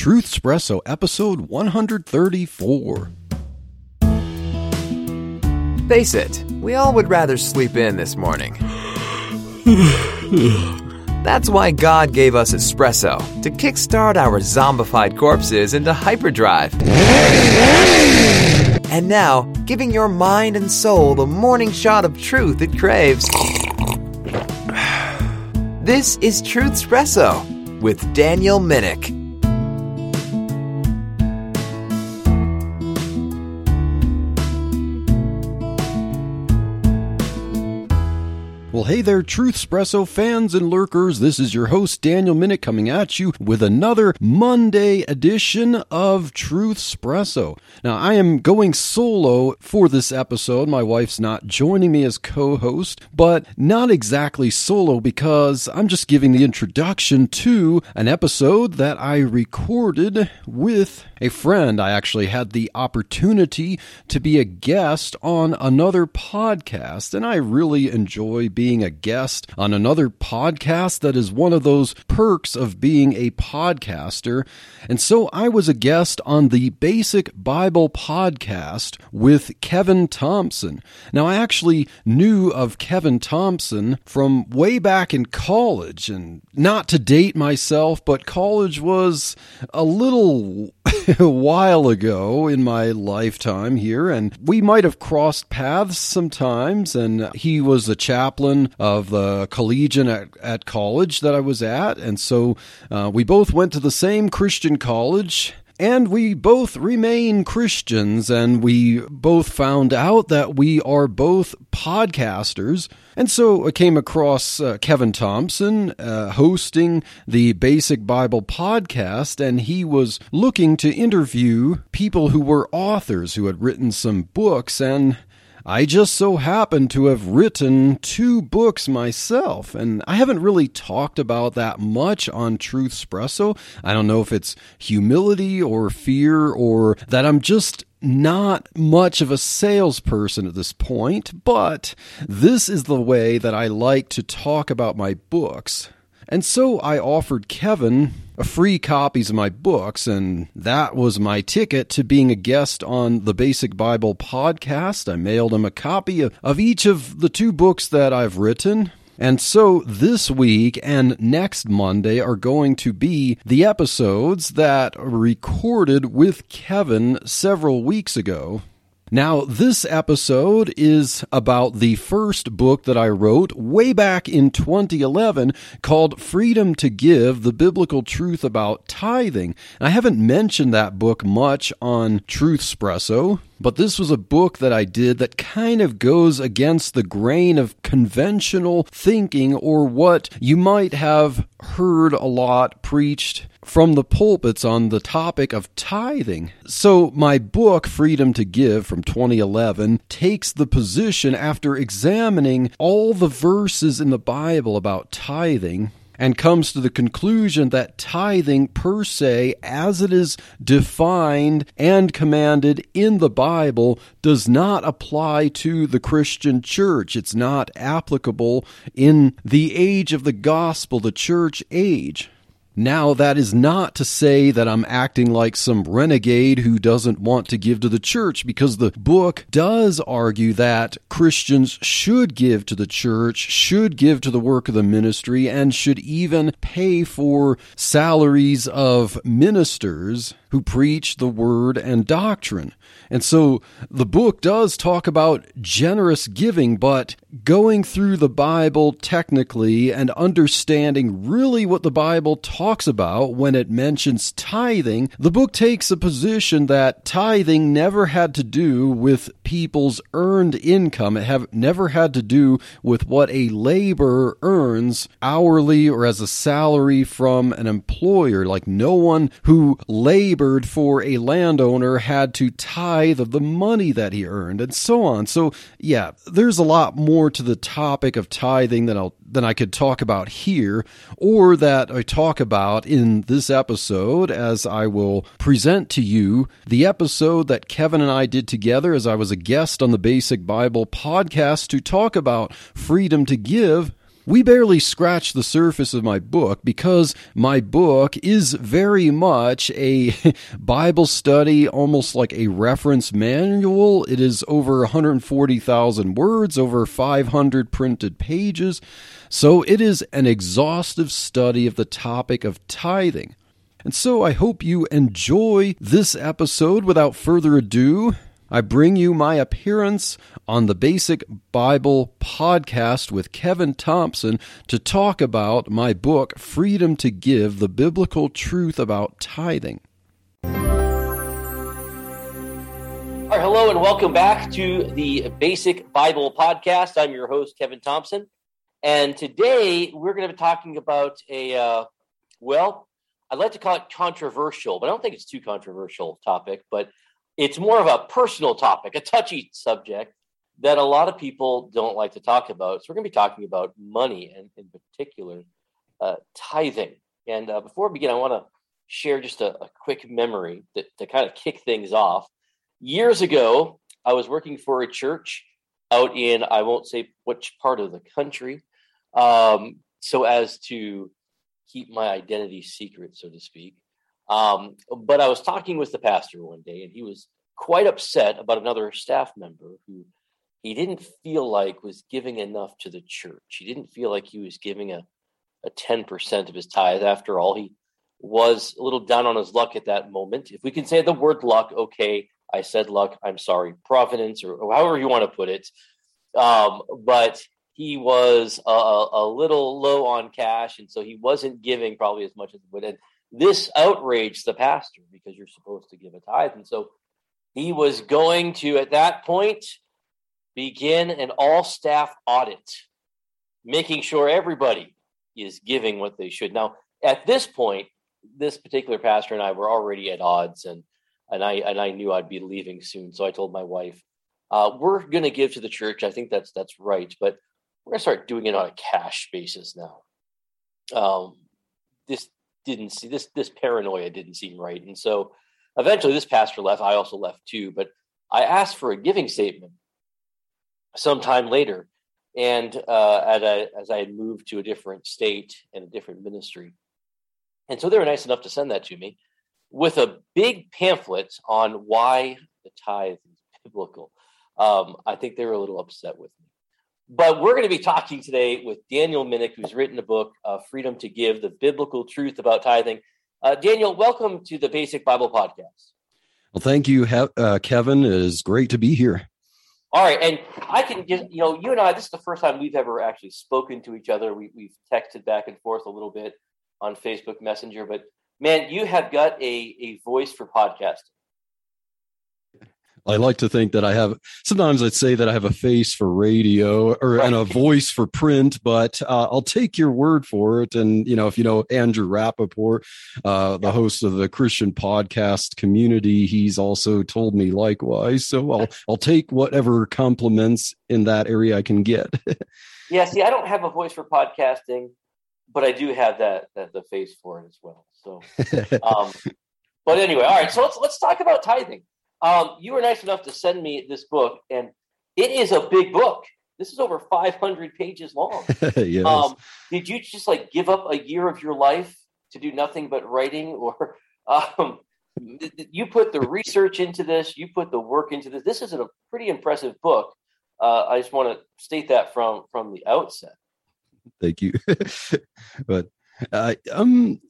Truth Espresso, episode 134. Face it, we all would rather sleep in this morning. That's why God gave us espresso to kickstart our zombified corpses into hyperdrive. And now, giving your mind and soul the morning shot of truth it craves. This is Truth Espresso with Daniel Minnick. Hey there, Truth Espresso fans and lurkers. This is your host, Daniel Minnick, coming at you with another Monday edition of Truth Espresso. Now, I am going solo for this episode. My wife's not joining me as co host, but not exactly solo because I'm just giving the introduction to an episode that I recorded with a friend. I actually had the opportunity to be a guest on another podcast, and I really enjoy being a guest on another podcast. That is one of those perks of being a podcaster. And so I was a guest on the Basic Bible podcast with Kevin Thompson. Now, I actually knew of Kevin Thompson from way back in college, and not to date myself, but college was a little while ago in my lifetime here, and we might have crossed paths sometimes. And he was a chaplain of the collegian at, at college that I was at, and so uh, we both went to the same Christian college. And we both remain Christians, and we both found out that we are both podcasters. And so I came across uh, Kevin Thompson uh, hosting the Basic Bible podcast, and he was looking to interview people who were authors who had written some books. And I just so happen to have written two books myself, and I haven't really talked about that much on Truth Espresso. I don't know if it's humility or fear or that I'm just not much of a salesperson at this point, but this is the way that I like to talk about my books. And so I offered Kevin free copies of my books, and that was my ticket to being a guest on the Basic Bible podcast. I mailed him a copy of, of each of the two books that I've written. And so this week and next Monday are going to be the episodes that recorded with Kevin several weeks ago. Now, this episode is about the first book that I wrote way back in 2011 called Freedom to Give The Biblical Truth About Tithing. I haven't mentioned that book much on Truth Espresso, but this was a book that I did that kind of goes against the grain of conventional thinking or what you might have heard a lot preached from the pulpits on the topic of tithing. So, my book, Freedom to Give from 2011, takes the position after examining all the verses in the Bible about tithing and comes to the conclusion that tithing per se, as it is defined and commanded in the Bible, does not apply to the Christian church. It's not applicable in the age of the gospel, the church age. Now, that is not to say that I'm acting like some renegade who doesn't want to give to the church, because the book does argue that Christians should give to the church, should give to the work of the ministry, and should even pay for salaries of ministers who preach the word and doctrine. And so the book does talk about generous giving, but going through the Bible technically and understanding really what the Bible talks about when it mentions tithing, the book takes a position that tithing never had to do with people's earned income. It have never had to do with what a laborer earns hourly or as a salary from an employer. Like no one who labored for a landowner had to tithe of the money that he earned and so on. So yeah, there's a lot more to the topic of tithing than I'll than I could talk about here or that I talk about in this episode as I will present to you the episode that Kevin and I did together as I was a guest on the Basic Bible podcast to talk about freedom to give we barely scratch the surface of my book because my book is very much a Bible study, almost like a reference manual. It is over 140,000 words, over 500 printed pages. So it is an exhaustive study of the topic of tithing. And so I hope you enjoy this episode. Without further ado, I bring you my appearance on the Basic Bible podcast with Kevin Thompson to talk about my book, Freedom to Give The Biblical Truth About Tithing. All right, hello, and welcome back to the Basic Bible podcast. I'm your host, Kevin Thompson. And today we're going to be talking about a, uh, well, I'd like to call it controversial, but I don't think it's too controversial topic, but it's more of a personal topic, a touchy subject that a lot of people don't like to talk about. So we're going to be talking about money and in particular uh, tithing. And uh, before we begin, I want to share just a, a quick memory that, to kind of kick things off. Years ago, I was working for a church out in, I won't say which part of the country, um, so as to keep my identity secret, so to speak. Um, but I was talking with the pastor one day, and he was quite upset about another staff member who he didn't feel like was giving enough to the church. He didn't feel like he was giving a, a 10% of his tithe. After all, he was a little down on his luck at that moment. If we can say the word luck, okay, I said luck, I'm sorry, providence, or, or however you want to put it. Um, but he was a, a, little low on cash, and so he wasn't giving probably as much as he would. And this outraged the pastor because you're supposed to give a tithe. And so he was going to, at that point, begin an all staff audit, making sure everybody is giving what they should. Now, at this point, this particular pastor and I were already at odds, and and I and I knew I'd be leaving soon. So I told my wife, uh, "We're going to give to the church. I think that's that's right, but we're going to start doing it on a cash basis now." Um, this didn't see this this paranoia didn't seem right, and so eventually this pastor left. I also left too, but I asked for a giving statement sometime later, and uh, a, as I had moved to a different state and a different ministry, and so they were nice enough to send that to me with a big pamphlet on why the tithe is biblical. Um, I think they were a little upset with me. But we're going to be talking today with Daniel Minnick, who's written a book, uh, Freedom to Give, the biblical truth about tithing. Uh, Daniel, welcome to the Basic Bible Podcast. Well, thank you, uh, Kevin. It is great to be here. All right, and I can just, you know, you and I, this is the first time we've ever actually spoken to each other. We, we've texted back and forth a little bit on Facebook Messenger, but man, you have got a, a voice for podcasting. I like to think that I have. Sometimes I'd say that I have a face for radio or right. and a voice for print, but uh, I'll take your word for it. And you know, if you know Andrew Rappaport, uh, the host of the Christian podcast community, he's also told me likewise. So I'll I'll take whatever compliments in that area I can get. yeah, see, I don't have a voice for podcasting, but I do have that that the face for it as well. So, um, but anyway, all right. So let's let's talk about tithing. Um, you were nice enough to send me this book, and it is a big book. This is over 500 pages long. yes. um, did you just like give up a year of your life to do nothing but writing, or um, you put the research into this? You put the work into this. This is a pretty impressive book. Uh, I just want to state that from from the outset. Thank you. but uh, um,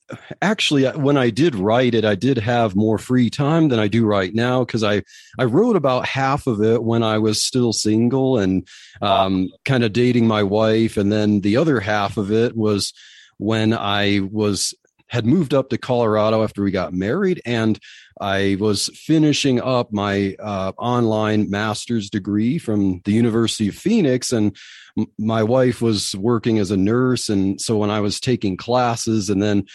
actually, when I did write it, I did have more free time than I do right now because I I wrote about half of it when I was still single and um, kind of dating my wife, and then the other half of it was when I was had moved up to Colorado after we got married, and I was finishing up my uh, online master's degree from the University of Phoenix, and m- my wife was working as a nurse. And so when I was taking classes, and then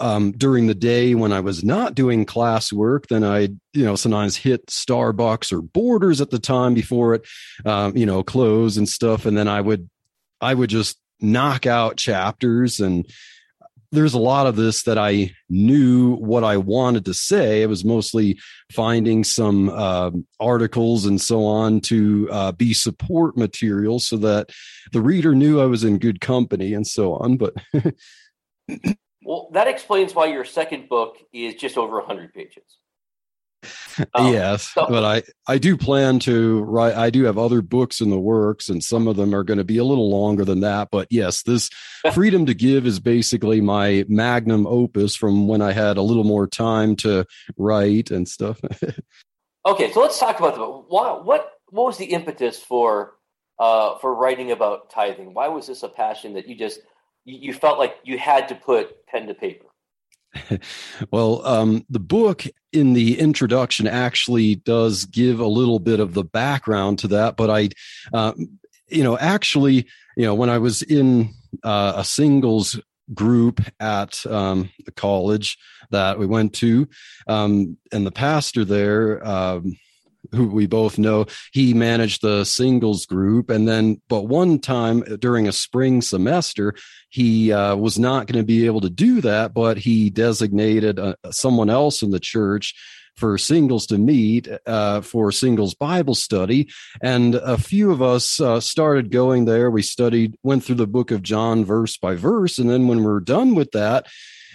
um, during the day when I was not doing classwork, then I, you know, sometimes hit Starbucks or Borders at the time before it, um, you know, closed and stuff, and then I would, I would just knock out chapters and there's a lot of this that I knew what I wanted to say. It was mostly finding some uh, articles and so on to uh, be support material so that the reader knew I was in good company and so on. But well, that explains why your second book is just over 100 pages. Um, yes, so, but I I do plan to write. I do have other books in the works, and some of them are going to be a little longer than that. But yes, this freedom to give is basically my magnum opus from when I had a little more time to write and stuff. okay, so let's talk about the what what what was the impetus for uh, for writing about tithing? Why was this a passion that you just you felt like you had to put pen to paper? well, um, the book in the introduction actually does give a little bit of the background to that, but I, uh, you know, actually, you know, when I was in uh, a singles group at um, the college that we went to, um, and the pastor there, um, who we both know, he managed the singles group. And then, but one time during a spring semester, he uh, was not going to be able to do that, but he designated uh, someone else in the church for singles to meet uh, for singles Bible study. And a few of us uh, started going there. We studied, went through the book of John verse by verse. And then when we we're done with that,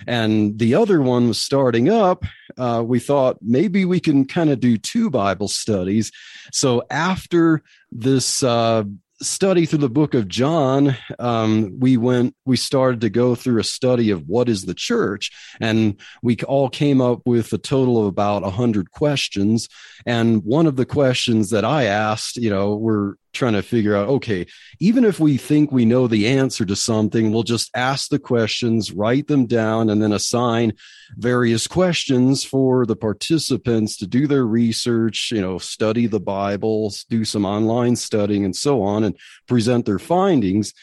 and the other one was starting up, uh, we thought maybe we can kind of do two Bible studies. So after this uh, study through the book of John, um, we went, we started to go through a study of what is the church. And we all came up with a total of about a hundred questions. And one of the questions that I asked, you know, were trying to figure out okay even if we think we know the answer to something we'll just ask the questions write them down and then assign various questions for the participants to do their research you know study the bible do some online studying and so on and present their findings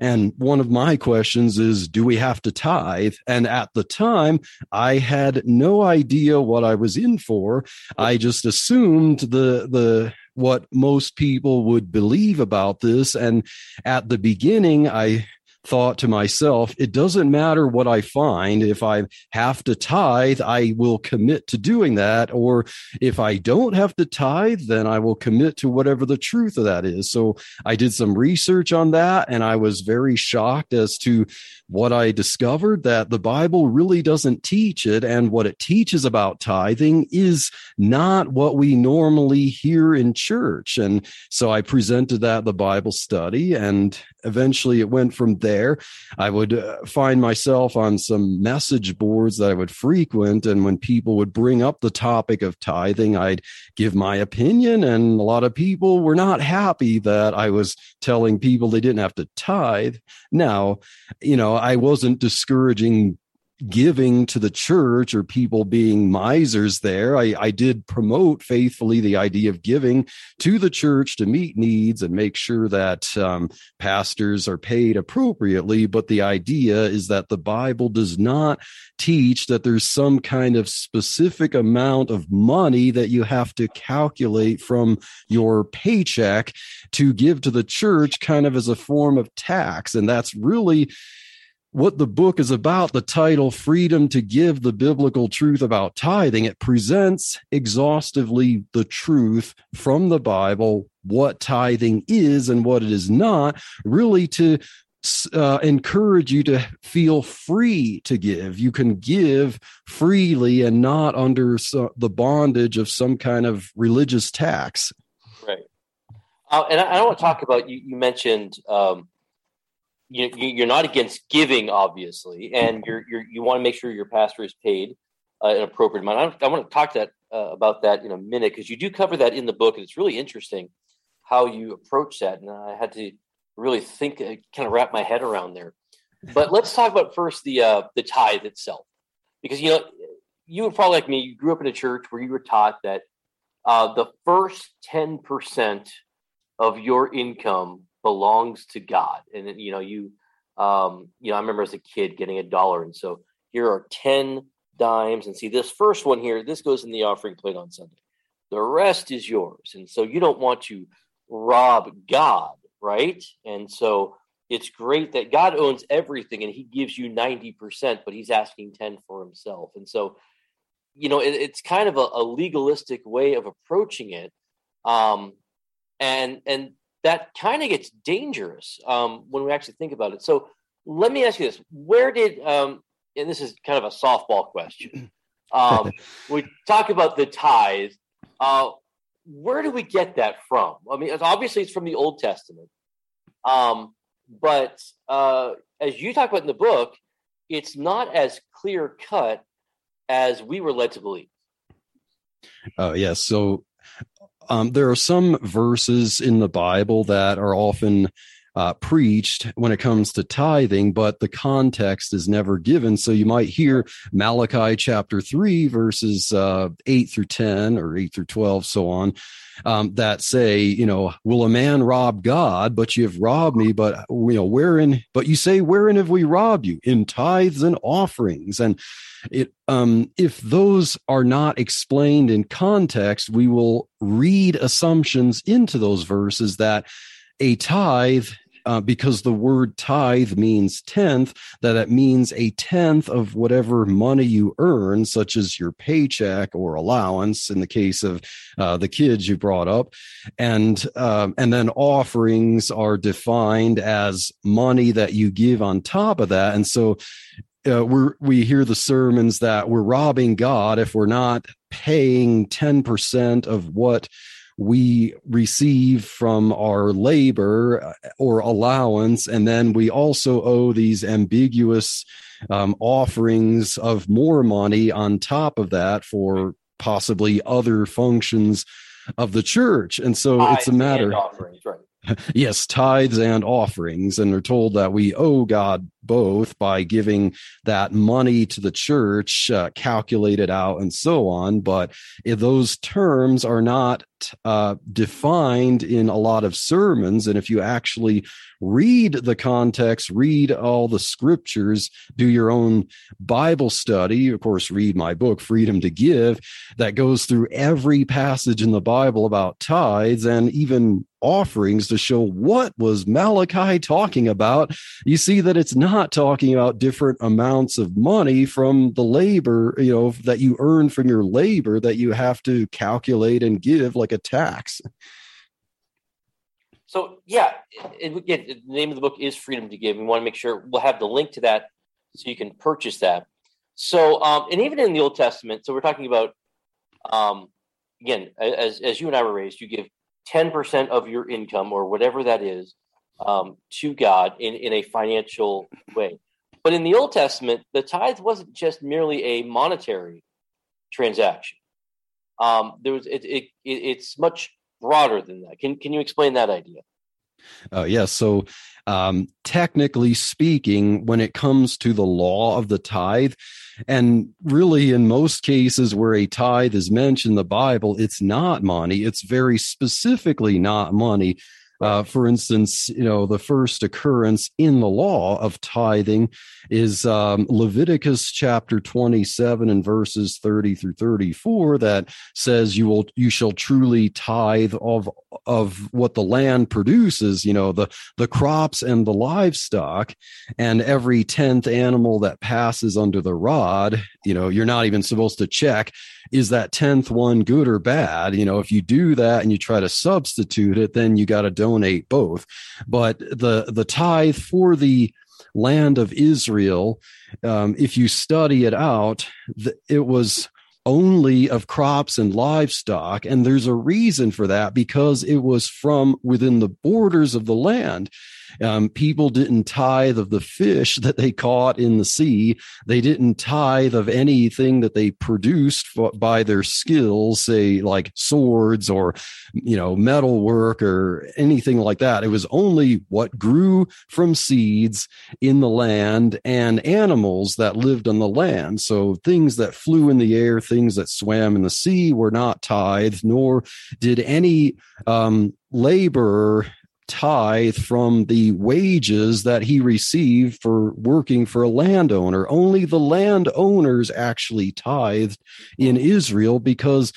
and one of my questions is, do we have to tithe? And at the time, I had no idea what I was in for. I just assumed the, the, what most people would believe about this. And at the beginning, I thought to myself, it doesn't matter what I find. If I have to tithe, I will commit to doing that. Or if I don't have to tithe, then I will commit to whatever the truth of that is. So I did some research on that and I was very shocked as to what I discovered that the Bible really doesn't teach it. And what it teaches about tithing is not what we normally hear in church. And so I presented that the Bible study and eventually it went from there. I would uh, find myself on some message boards that I would frequent. And when people would bring up the topic of tithing, I'd give my opinion. And a lot of people were not happy that I was telling people they didn't have to tithe. Now, you know, I wasn't discouraging giving to the church or people being misers there. I, I did promote faithfully the idea of giving to the church to meet needs and make sure that um, pastors are paid appropriately. But the idea is that the Bible does not teach that there's some kind of specific amount of money that you have to calculate from your paycheck to give to the church kind of as a form of tax. And that's really what the book is about the title freedom to give the biblical truth about tithing it presents exhaustively the truth from the bible what tithing is and what it is not really to uh, encourage you to feel free to give. You can give freely and not under so, the bondage of some kind of religious tax. Right. Uh, and I, I want to talk about you, you mentioned um, you, you're not against giving, obviously, and you're, you're you want to make sure your pastor is paid uh, an appropriate amount. I, I want to talk that uh, about that in a minute because you do cover that in the book, and it's really interesting how you approach that. And I had to really think, uh, kind of wrap my head around there. But let's talk about first the uh, the tithe itself, because you know you were probably like me. You grew up in a church where you were taught that uh, the first ten percent of your income belongs to God. And you know, you um, you know, I remember as a kid getting a dollar, and so here are ten dimes, and see this first one here. This goes in the offering plate on Sunday. The rest is yours, and so you don't want to rob God, right? And so it's great that God owns everything and he gives you 90%, but he's asking 10 for himself. And so, you know, it, it's kind of a, a, legalistic way of approaching it. Um, and, and that kind of gets dangerous um, when we actually think about it. So let me ask you this: Where did, um, and this is kind of a softball question. Um, we talk about the tithe. Uh, where do we get that from? I mean, obviously it's from the Old Testament. Um, but uh, as you talk about in the book, it's not as clear cut as we were led to believe. Oh, yes. Yeah. So um, there are some verses in the Bible that are often uh, preached when it comes to tithing, but the context is never given. So you might hear Malachi chapter 3, verses uh, 8 through 10 or 8 through 12, so on, um, that say, you know, will a man rob God? But you have robbed me, but, you know, wherein, but you say, wherein have we robbed you? In tithes and offerings. And it, um, if those are not explained in context, we will read assumptions into those verses that a tithe uh, because the word tithe means tenth, that it means a tenth of whatever money you earn, such as your paycheck or allowance in the case of uh, the kids you brought up. And, um, and then offerings are defined as money that you give on top of that. And so uh, we we hear the sermons that we're robbing God if we're not paying 10% of what we receive from our labor uh, or allowance, and then we also owe these ambiguous um, offerings of more money on top of that for possibly other functions of the church. And so it's a matter. Offerings, right yes, tithes and offerings, and are told that we owe God both by giving that money to the church, uh, calculated out, and so on. But those terms are not uh, defined in a lot of sermons, and if you actually read the context, read all the scriptures, do your own Bible study, of course, read my book, Freedom to Give, that goes through every passage in the Bible about tithes and even offerings to show what was Malachi talking about, you see that it's not talking about different amounts of money from the labor, you know, that you earn from your labor that you have to calculate and give like a tax. So yeah, it, it, the name of the book is Freedom to Give. We want to make sure we'll have the link to that so you can purchase that. So um, and even in the Old Testament, so we're talking about um, again, as as you and I were raised, you give 10% of your income or whatever that is um, to God in, in a financial way. But in the Old Testament, the tithe wasn't just merely a monetary transaction. Um, there was it, it, it, it's much broader than that. Can can you explain that idea? Uh, yes. Yeah, so, um, technically speaking, when it comes to the law of the tithe, and really in most cases where a tithe is mentioned in the Bible, it's not money. It's very specifically not money. Uh, for instance, you know, the first occurrence in the law of tithing is um, Leviticus chapter 27 and verses 30 through 34 that says you will you shall truly tithe of of what the land produces, you know, the the crops and the livestock, and every tenth animal that passes under the rod, you know, you're not even supposed to check is that 10th one good or bad? You know if you do that and you try to substitute it then you got to donate both but the the tithe for the land of israel um, if you study it out it was only of crops and livestock. And there's a reason for that because it was from within the borders of the land. Um, people didn't tithe of the fish that they caught in the sea. They didn't tithe of anything that they produced by their skills, say like swords or, you know, metal work or anything like that. It was only what grew from seeds in the land and animals that lived on the land. So things that flew in the air, things that swam in the sea were not tithed, nor did any um, laborer tithe from the wages that he received for working for a landowner. Only the landowners actually tithed in Israel because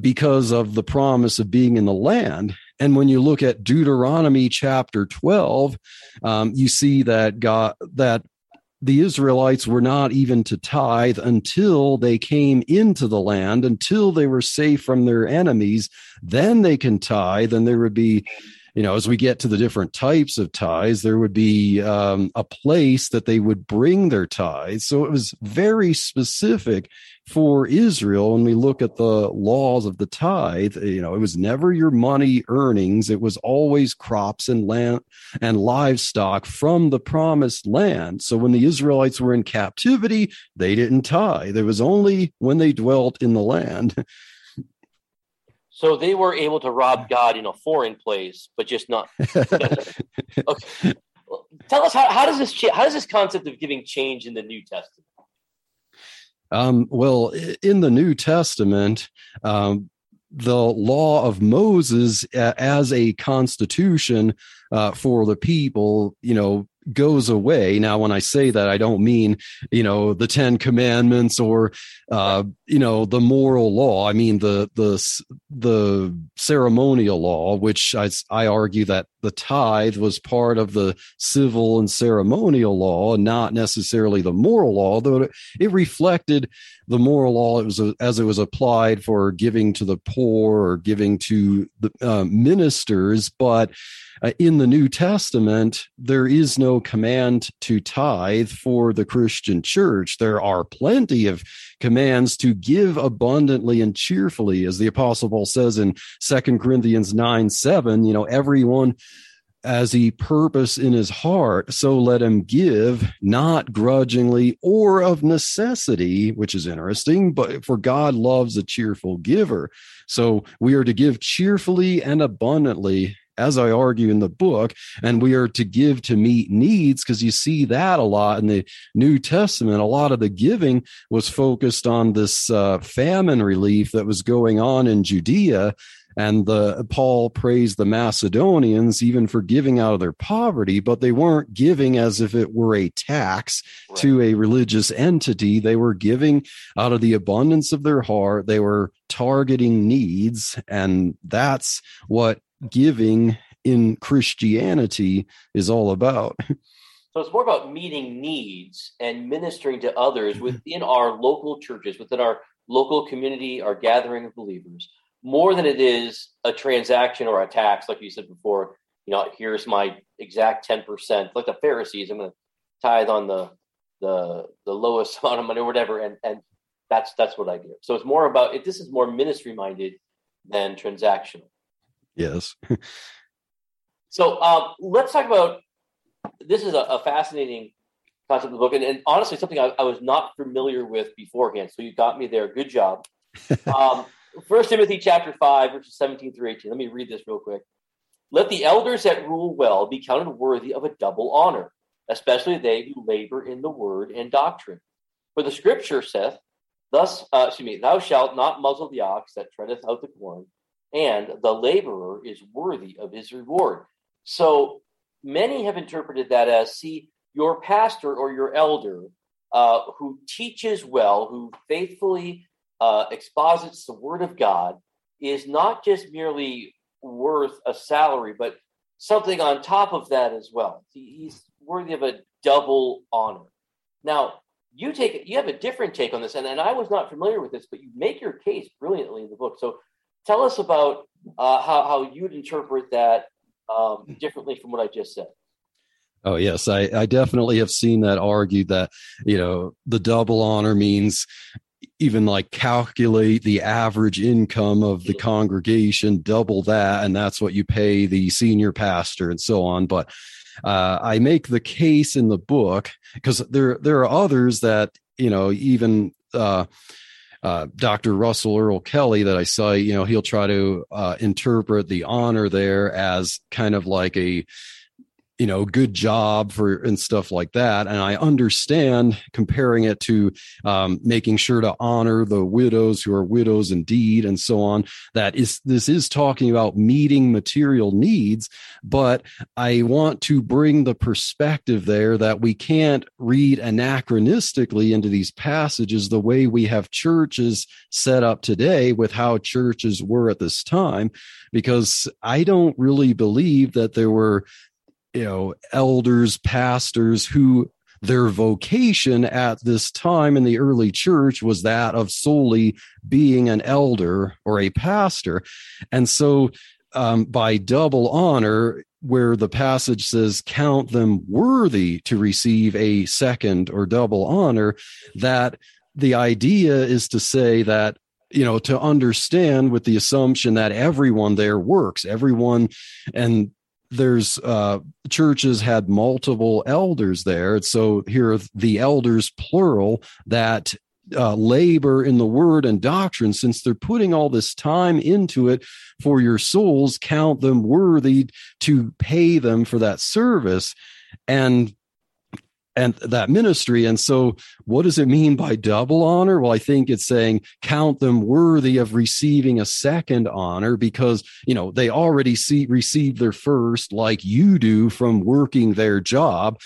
because of the promise of being in the land. and when you look at Deuteronomy chapter 12, um, you see that God, that the Israelites were not even to tithe until they came into the land, until they were safe from their enemies. Then they can tithe, and there would be you know, as we get to the different types of tithes, there would be um, a place that they would bring their tithes. So it was very specific for Israel. When we look at the laws of the tithe, you know, it was never your money earnings. It was always crops and land and livestock from the promised land. So when the Israelites were in captivity, they didn't tithe. It was only when they dwelt in the land. So they were able to rob God in a foreign place, but just not. okay. Tell us how, how does this how does this concept of giving change in the New Testament? Um, well, in the New Testament, um, the law of Moses as a constitution uh, for the people, you know, goes away. Now, when I say that, I don't mean, you know, the Ten Commandments or, uh, you know, the moral law. I mean the the the ceremonial law, which I, I argue that the tithe was part of the civil and ceremonial law, and not necessarily the moral law, though it reflected the moral law it was as it was applied for giving to the poor or giving to the uh, ministers, but uh, in the New Testament, there is no command to tithe for the Christian church. There are plenty of commands to give abundantly and cheerfully, as the Apostle Paul says in Second Corinthians 9 7, you know, everyone as he purpose in his heart, so let him give, not grudgingly or of necessity, which is interesting, but for God loves a cheerful giver. So we are to give cheerfully and abundantly as I argue in the book, and we are to give to meet needs because you see that a lot in the New Testament. A lot of the giving was focused on this uh, famine relief that was going on in Judea. And the Paul praised the Macedonians even for giving out of their poverty, but they weren't giving as if it were a tax right. to a religious entity. They were giving out of the abundance of their heart. They were targeting needs, and that's what giving in Christianity is all about. So it's more about meeting needs and ministering to others mm-hmm. within our local churches, within our local community, our gathering of believers, more than it is a transaction or a tax, like you said before. You know, here's my exact ten percent, like the Pharisees. I'm going to tithe on the the the lowest amount of money or whatever, and and that's that's what I give. So it's more about it. This is more ministry minded than transactional. Yes. so um, let's talk about this is a, a, fascinating concept of the book, and, and honestly, something I, I, was not familiar with beforehand. So you got me there. Good job. Um, First Timothy chapter five, verses seventeen through eighteen. Let me read this real quick. Let the elders that rule well be counted worthy of a double honor, especially they who labor in the word and doctrine. For the scripture saith, Thus, uh, excuse me, thou shalt not muzzle the ox that treadeth out the corn, and the laborer is worthy of his reward. So many have interpreted that as see, your pastor or your elder uh, who teaches well, who faithfully uh, exposits the word of God, is not just merely worth a salary, but something on top of that as well. He's worthy of a double honor. Now, you take you have a different take on this, and, and I was not familiar with this, but you make your case brilliantly in the book. So tell us about uh, how, how you'd interpret that um, differently from what I just said. Oh yes, I, I definitely have seen that argued that you know the double honor means even like calculate the average income of the congregation, double that, and that's what you pay the senior pastor and so on. But uh, I make the case in the book because there there are others that you know even uh, uh, Dr. Russell Earl Kelly that I cite, you know, he'll try to uh, interpret the honor there as kind of like a you know good job for and stuff like that. And i understand comparing it to um, making sure to honor the widows who are widows indeed and so on. That is this is talking about meeting material needs but i want to bring the perspective there that we can't read anachronistically into these passages the way we have churches set up today with how churches were at this time because i don't really believe that there were you know elders pastors who their vocation at this time in the early church was that of solely being an elder or a pastor. And so um, by double honor where the passage says count them worthy to receive a second or double honor that the idea is to say that you know to understand with the assumption that everyone there works everyone and there's uh churches had multiple elders there. So here are the elders plural that uh, labor in the word and doctrine. Since they're putting all this time into it for your souls count them worthy to pay them for that service. And and that ministry. And so, what does it mean by double honor? Well, I think it's saying count them worthy of receiving a second honor because, you know, they already see, received their first, like you do from working their job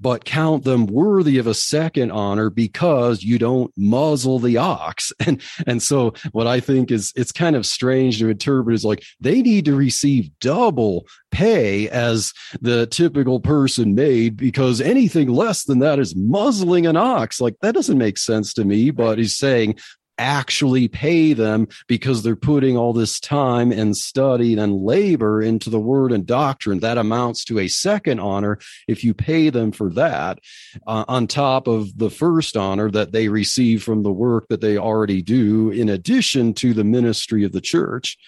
but count them worthy of a second honor because you don't muzzle the ox. And, and so what I think is it's kind of strange to interpret is like they need to receive double pay as the typical person made because anything less than that is muzzling an ox. Like that doesn't make sense to me, but he's saying actually pay them because they're putting all this time and study and labor into the word and doctrine. That amounts to a second honor if you pay them for that, uh, on top of the first honor that they receive from the work that they already do, in addition to the ministry of the church.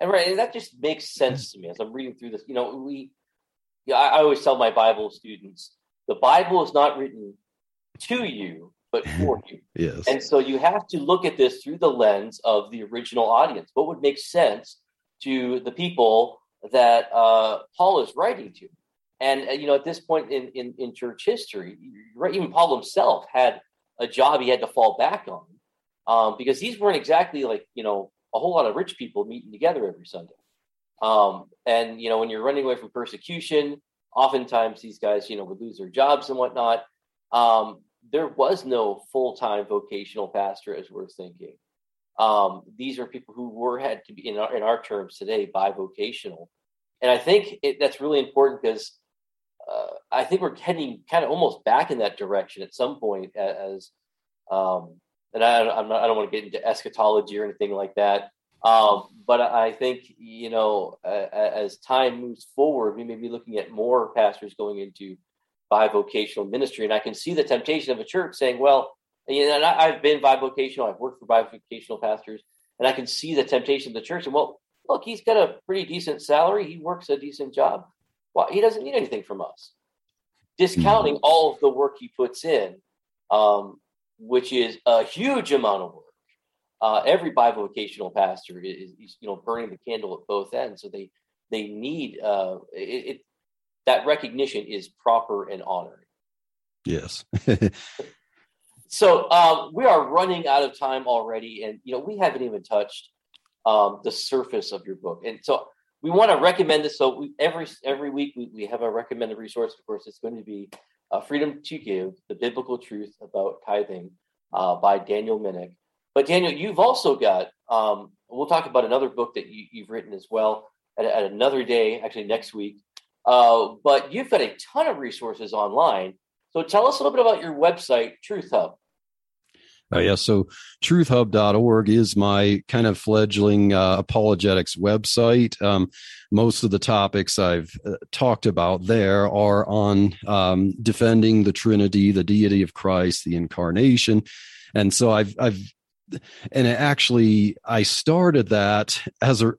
And right, and that just makes sense to me as I'm reading through this. You know, we, yeah, I, I always tell my Bible students, the Bible is not written to you but for you. yes. And so you have to look at this through the lens of the original audience. What would make sense to the people that uh, Paul is writing to? And uh, you know, at this point in, in, in church history, right, even Paul himself had a job he had to fall back on um, because these weren't exactly like you know a whole lot of rich people meeting together every Sunday. Um, and you know, when you're running away from persecution, oftentimes these guys you know would lose their jobs and whatnot. Um, there was no full time vocational pastor as we're thinking. Um, these are people who were had to be in our, in our terms today bivocational, and I think it, that's really important because uh, I think we're heading kind of almost back in that direction at some point as. Um, and I, I'm not, I don't want to get into eschatology or anything like that. Um, but I think you know, uh, as time moves forward, we may be looking at more pastors going into bivocational ministry. And I can see the temptation of a church saying, well, you know, I, have been bivocational, I've worked for bivocational pastors, and I can see the temptation of the church. And well, look, he's got a pretty decent salary, he works a decent job. Well, he doesn't need anything from us. Discounting mm-hmm. all of the work he puts in, um, which is a huge amount of work. Uh, every bivocational pastor is, is, you know, burning the candle at both ends. So they they need uh, it, it that recognition is proper and honored. Yes. so um, we are running out of time already, and you know we haven't even touched um, the surface of your book, and so we want to recommend this. So we, every every week we, we have a recommended resource. Of course, it's going to be uh, "Freedom to Give: The Biblical Truth About Tithing" uh, by Daniel Minnick. But Daniel, you've also got. Um, we'll talk about another book that you, have written as well at, at another day, actually next week. Uh, but you've got a ton of resources online. So tell us a little bit about your website, Truth Hub. Uh, yeah, so truthhub.org is my kind of fledgling uh, apologetics website. Um, most of the topics I've uh, talked about there are on um, defending the Trinity, the deity of Christ, the incarnation. And so I've, I've, and actually, I started that as a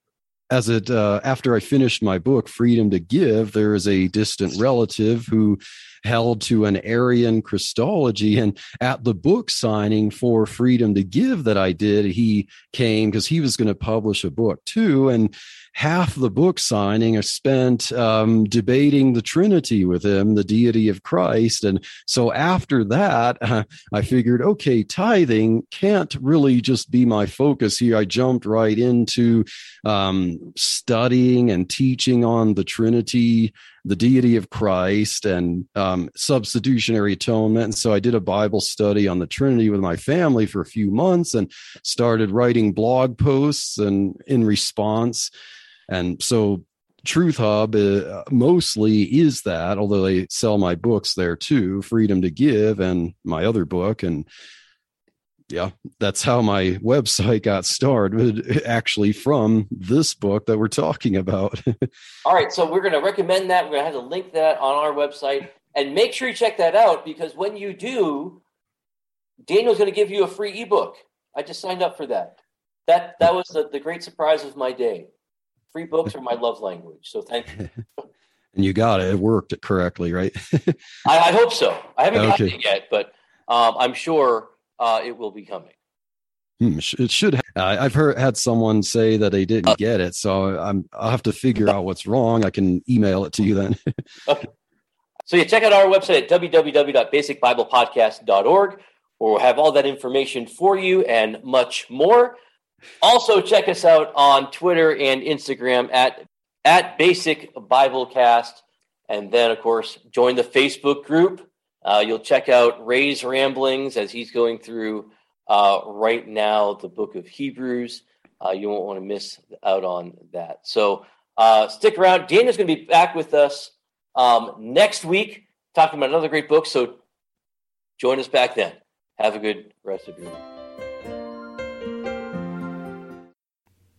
as it uh, after I finished my book, Freedom to Give, there is a distant relative who held to an Arian Christology. And at the book signing for Freedom to Give that I did, he came because he was going to publish a book too. And half the book signing I spent um, debating the Trinity with him, the deity of Christ. And so after that, I figured, okay, tithing can't really just be my focus here. I jumped right into um, studying and teaching on the Trinity, the deity of Christ, and um, substitutionary atonement. And so I did a Bible study on the Trinity with my family for a few months and started writing blog posts and in response. And so Truth Hub uh, mostly is that, although they sell my books there too, Freedom to Give and my other book. And yeah, that's how my website got started, actually from this book that we're talking about. All right, so we're going to recommend that. We're going to have to link that on our website. And make sure you check that out because when you do, Daniel's going to give you a free ebook. I just signed up for that. That that was the, the great surprise of my day. Free books are my love language. So thank you. and you got it. It worked it correctly, right? I, I, hope so. I haven't okay. gotten it yet, but um, I'm sure uh, it will be coming. Hmm, it should. Uh, I've heard had someone say that they didn't uh, get it, so I'm. I'll have to figure out what's wrong. I can email it to you then. okay. So yeah, check out our website at www.basicbiblepodcast.org, where we'll have all that information for you and much more. Also, check us out on Twitter and Instagram at at Basic Biblecast, and then of course join the Facebook group. Uh, you'll check out Ray's ramblings as he's going through uh, right now the book of Hebrews. Uh, you won't want to miss out on that. So uh, stick around. Daniel's going to be back with us um, next week talking about another great book. So join us back then. Have a good rest of your week.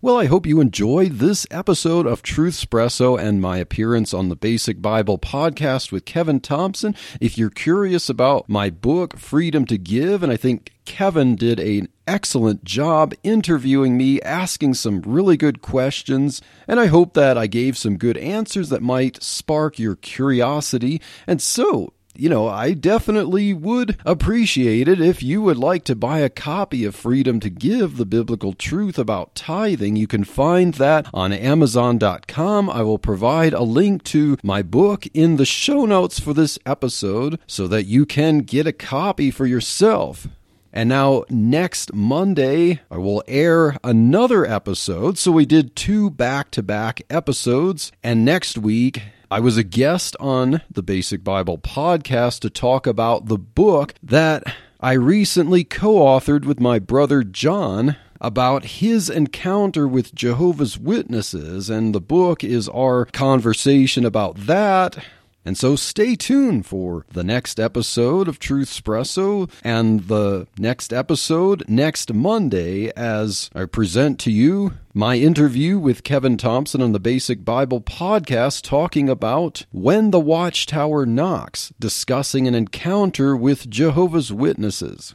Well, I hope you enjoyed this episode of Truth Espresso and my appearance on the Basic Bible podcast with Kevin Thompson. If you're curious about my book, Freedom to Give, and I think Kevin did an excellent job interviewing me, asking some really good questions, and I hope that I gave some good answers that might spark your curiosity. And so, you know, I definitely would appreciate it if you would like to buy a copy of Freedom to Give the Biblical Truth about Tithing. You can find that on Amazon.com. I will provide a link to my book in the show notes for this episode so that you can get a copy for yourself. And now, next Monday, I will air another episode. So we did two back to back episodes. And next week, I was a guest on the Basic Bible podcast to talk about the book that I recently co authored with my brother John about his encounter with Jehovah's Witnesses. And the book is our conversation about that and so stay tuned for the next episode of Truth Espresso and the next episode next Monday as I present to you my interview with Kevin Thompson on the Basic Bible podcast talking about When the Watchtower Knocks, discussing an encounter with Jehovah's Witnesses.